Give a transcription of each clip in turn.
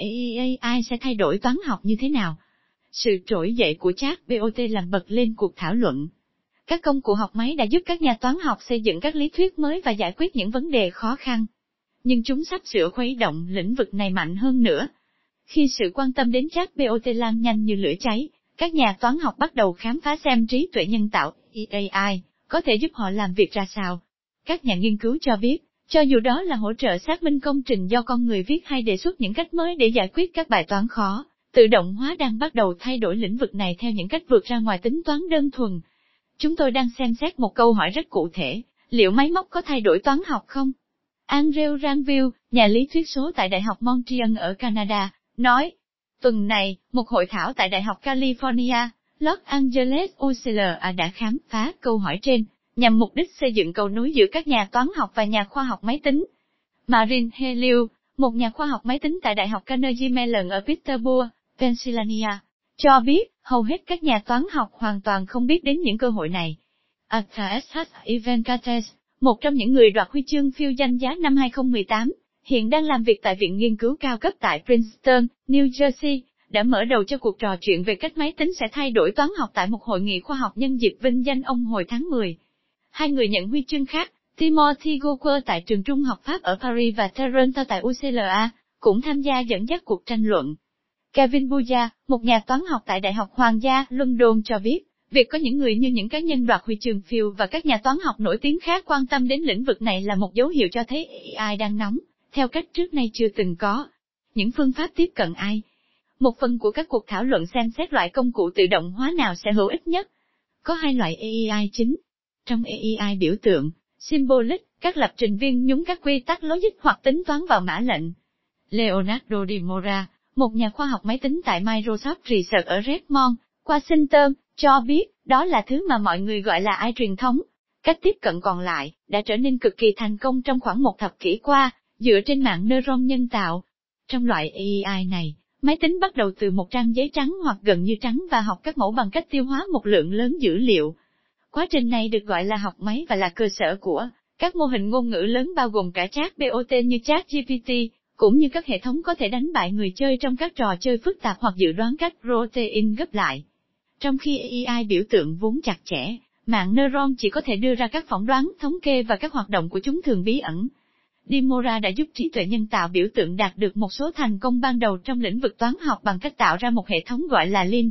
AI sẽ thay đổi toán học như thế nào? Sự trỗi dậy của chat BOT làm bật lên cuộc thảo luận. Các công cụ học máy đã giúp các nhà toán học xây dựng các lý thuyết mới và giải quyết những vấn đề khó khăn. Nhưng chúng sắp sửa khuấy động lĩnh vực này mạnh hơn nữa. Khi sự quan tâm đến chat BOT lan nhanh như lửa cháy, các nhà toán học bắt đầu khám phá xem trí tuệ nhân tạo, AI, có thể giúp họ làm việc ra sao. Các nhà nghiên cứu cho biết, cho dù đó là hỗ trợ xác minh công trình do con người viết hay đề xuất những cách mới để giải quyết các bài toán khó, tự động hóa đang bắt đầu thay đổi lĩnh vực này theo những cách vượt ra ngoài tính toán đơn thuần. Chúng tôi đang xem xét một câu hỏi rất cụ thể, liệu máy móc có thay đổi toán học không? Andrew Ranville, nhà lý thuyết số tại Đại học Montreal ở Canada, nói, tuần này, một hội thảo tại Đại học California, Los Angeles UCLA đã khám phá câu hỏi trên, nhằm mục đích xây dựng cầu nối giữa các nhà toán học và nhà khoa học máy tính. Marin Helio, một nhà khoa học máy tính tại Đại học Carnegie Mellon ở Pittsburgh, Pennsylvania, cho biết hầu hết các nhà toán học hoàn toàn không biết đến những cơ hội này. Arthur S. Ivankates, một trong những người đoạt huy chương phiêu danh giá năm 2018, hiện đang làm việc tại Viện Nghiên cứu cao cấp tại Princeton, New Jersey, đã mở đầu cho cuộc trò chuyện về cách máy tính sẽ thay đổi toán học tại một hội nghị khoa học nhân dịp vinh danh ông hồi tháng 10. Hai người nhận huy chương khác, Timothy Goker tại trường trung học Pháp ở Paris và Toronto tại UCLA, cũng tham gia dẫn dắt cuộc tranh luận. Kevin Buja, một nhà toán học tại Đại học Hoàng gia London cho biết, việc có những người như những cá nhân đoạt huy chương phiêu và các nhà toán học nổi tiếng khác quan tâm đến lĩnh vực này là một dấu hiệu cho thấy AI đang nóng, theo cách trước nay chưa từng có. Những phương pháp tiếp cận ai? Một phần của các cuộc thảo luận xem xét loại công cụ tự động hóa nào sẽ hữu ích nhất. Có hai loại AI chính. Trong AI biểu tượng, symbolic, các lập trình viên nhúng các quy tắc logic hoặc tính toán vào mã lệnh. Leonardo Di Mora, một nhà khoa học máy tính tại Microsoft Research ở Redmond, Washington, cho biết, đó là thứ mà mọi người gọi là ai truyền thống. Cách tiếp cận còn lại, đã trở nên cực kỳ thành công trong khoảng một thập kỷ qua, dựa trên mạng neuron nhân tạo. Trong loại AI này, máy tính bắt đầu từ một trang giấy trắng hoặc gần như trắng và học các mẫu bằng cách tiêu hóa một lượng lớn dữ liệu. Quá trình này được gọi là học máy và là cơ sở của các mô hình ngôn ngữ lớn bao gồm cả chat BOT như chat GPT, cũng như các hệ thống có thể đánh bại người chơi trong các trò chơi phức tạp hoặc dự đoán cách protein gấp lại. Trong khi AI biểu tượng vốn chặt chẽ, mạng neuron chỉ có thể đưa ra các phỏng đoán, thống kê và các hoạt động của chúng thường bí ẩn. Dimora đã giúp trí tuệ nhân tạo biểu tượng đạt được một số thành công ban đầu trong lĩnh vực toán học bằng cách tạo ra một hệ thống gọi là Lin.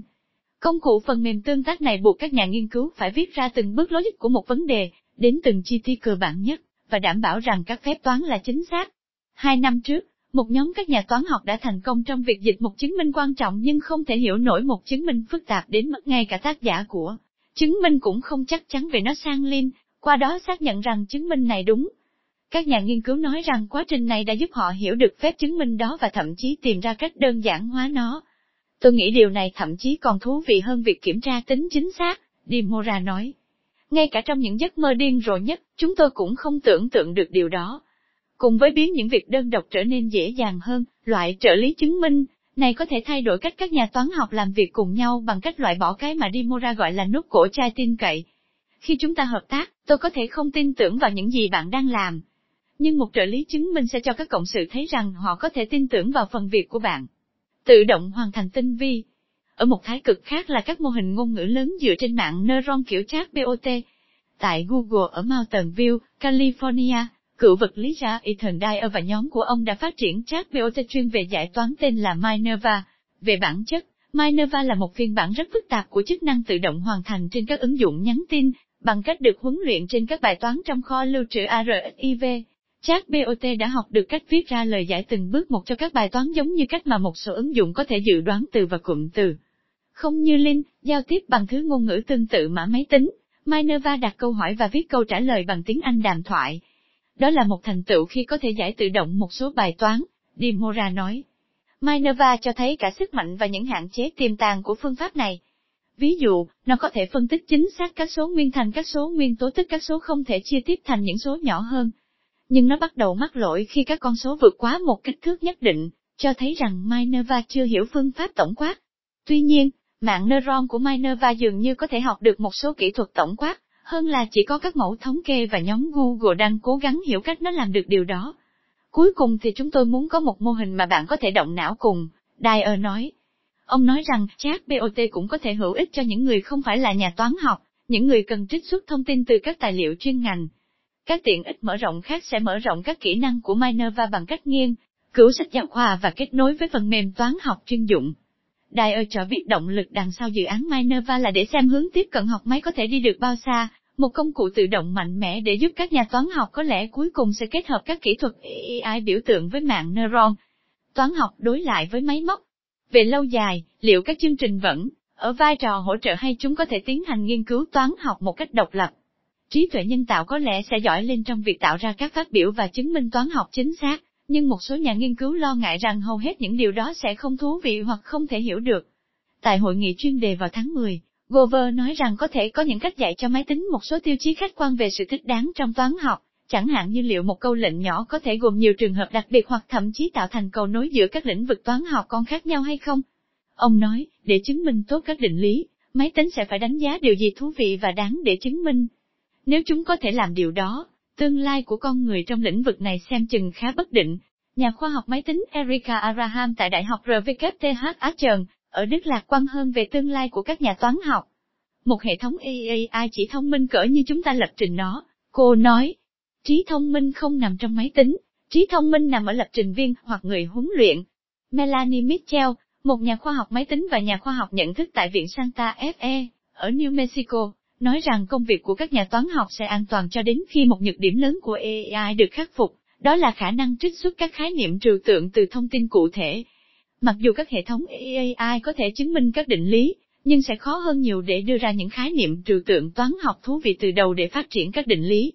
Công cụ phần mềm tương tác này buộc các nhà nghiên cứu phải viết ra từng bước logic của một vấn đề, đến từng chi tiết cơ bản nhất, và đảm bảo rằng các phép toán là chính xác. Hai năm trước, một nhóm các nhà toán học đã thành công trong việc dịch một chứng minh quan trọng nhưng không thể hiểu nổi một chứng minh phức tạp đến mức ngay cả tác giả của chứng minh cũng không chắc chắn về nó sang Lin, qua đó xác nhận rằng chứng minh này đúng. Các nhà nghiên cứu nói rằng quá trình này đã giúp họ hiểu được phép chứng minh đó và thậm chí tìm ra cách đơn giản hóa nó. Tôi nghĩ điều này thậm chí còn thú vị hơn việc kiểm tra tính chính xác, Dimora nói. Ngay cả trong những giấc mơ điên rồ nhất, chúng tôi cũng không tưởng tượng được điều đó. Cùng với biến những việc đơn độc trở nên dễ dàng hơn, loại trợ lý chứng minh, này có thể thay đổi cách các nhà toán học làm việc cùng nhau bằng cách loại bỏ cái mà Dimora gọi là nút cổ chai tin cậy. Khi chúng ta hợp tác, tôi có thể không tin tưởng vào những gì bạn đang làm. Nhưng một trợ lý chứng minh sẽ cho các cộng sự thấy rằng họ có thể tin tưởng vào phần việc của bạn. Tự động hoàn thành tinh vi. Ở một thái cực khác là các mô hình ngôn ngữ lớn dựa trên mạng neuron kiểu chat BOT. Tại Google ở Mountain View, California, Cựu vật lý gia Ethan Dyer và nhóm của ông đã phát triển chat BOT chuyên về giải toán tên là Minerva. Về bản chất, Minerva là một phiên bản rất phức tạp của chức năng tự động hoàn thành trên các ứng dụng nhắn tin, bằng cách được huấn luyện trên các bài toán trong kho lưu trữ ARXIV. Chat BOT đã học được cách viết ra lời giải từng bước một cho các bài toán giống như cách mà một số ứng dụng có thể dự đoán từ và cụm từ. Không như Linh, giao tiếp bằng thứ ngôn ngữ tương tự mã máy tính, Minerva đặt câu hỏi và viết câu trả lời bằng tiếng Anh đàm thoại. Đó là một thành tựu khi có thể giải tự động một số bài toán, Dimora nói. Minerva cho thấy cả sức mạnh và những hạn chế tiềm tàng của phương pháp này. Ví dụ, nó có thể phân tích chính xác các số nguyên thành các số nguyên tố tức các số không thể chia tiếp thành những số nhỏ hơn. Nhưng nó bắt đầu mắc lỗi khi các con số vượt quá một kích thước nhất định, cho thấy rằng Minerva chưa hiểu phương pháp tổng quát. Tuy nhiên, mạng neuron của Minerva dường như có thể học được một số kỹ thuật tổng quát, hơn là chỉ có các mẫu thống kê và nhóm Google đang cố gắng hiểu cách nó làm được điều đó. Cuối cùng thì chúng tôi muốn có một mô hình mà bạn có thể động não cùng, Dyer nói. Ông nói rằng chat BOT cũng có thể hữu ích cho những người không phải là nhà toán học, những người cần trích xuất thông tin từ các tài liệu chuyên ngành. Các tiện ích mở rộng khác sẽ mở rộng các kỹ năng của Minerva bằng cách nghiên cứu sách giáo khoa và kết nối với phần mềm toán học chuyên dụng. Đài ơi cho biết động lực đằng sau dự án Minerva là để xem hướng tiếp cận học máy có thể đi được bao xa, một công cụ tự động mạnh mẽ để giúp các nhà toán học có lẽ cuối cùng sẽ kết hợp các kỹ thuật AI biểu tượng với mạng neuron. Toán học đối lại với máy móc. Về lâu dài, liệu các chương trình vẫn ở vai trò hỗ trợ hay chúng có thể tiến hành nghiên cứu toán học một cách độc lập? Trí tuệ nhân tạo có lẽ sẽ giỏi lên trong việc tạo ra các phát biểu và chứng minh toán học chính xác, nhưng một số nhà nghiên cứu lo ngại rằng hầu hết những điều đó sẽ không thú vị hoặc không thể hiểu được. Tại hội nghị chuyên đề vào tháng 10, Gover nói rằng có thể có những cách dạy cho máy tính một số tiêu chí khách quan về sự thích đáng trong toán học, chẳng hạn như liệu một câu lệnh nhỏ có thể gồm nhiều trường hợp đặc biệt hoặc thậm chí tạo thành cầu nối giữa các lĩnh vực toán học còn khác nhau hay không. Ông nói, để chứng minh tốt các định lý, máy tính sẽ phải đánh giá điều gì thú vị và đáng để chứng minh. Nếu chúng có thể làm điều đó, tương lai của con người trong lĩnh vực này xem chừng khá bất định. Nhà khoa học máy tính Erika Araham tại Đại học RWTH Trần, ở Đức lạc quan hơn về tương lai của các nhà toán học. Một hệ thống AI chỉ thông minh cỡ như chúng ta lập trình nó, cô nói. Trí thông minh không nằm trong máy tính, trí thông minh nằm ở lập trình viên hoặc người huấn luyện. Melanie Mitchell, một nhà khoa học máy tính và nhà khoa học nhận thức tại Viện Santa Fe, ở New Mexico, nói rằng công việc của các nhà toán học sẽ an toàn cho đến khi một nhược điểm lớn của AI được khắc phục, đó là khả năng trích xuất các khái niệm trừu tượng từ thông tin cụ thể. Mặc dù các hệ thống AI có thể chứng minh các định lý, nhưng sẽ khó hơn nhiều để đưa ra những khái niệm trừu tượng toán học thú vị từ đầu để phát triển các định lý,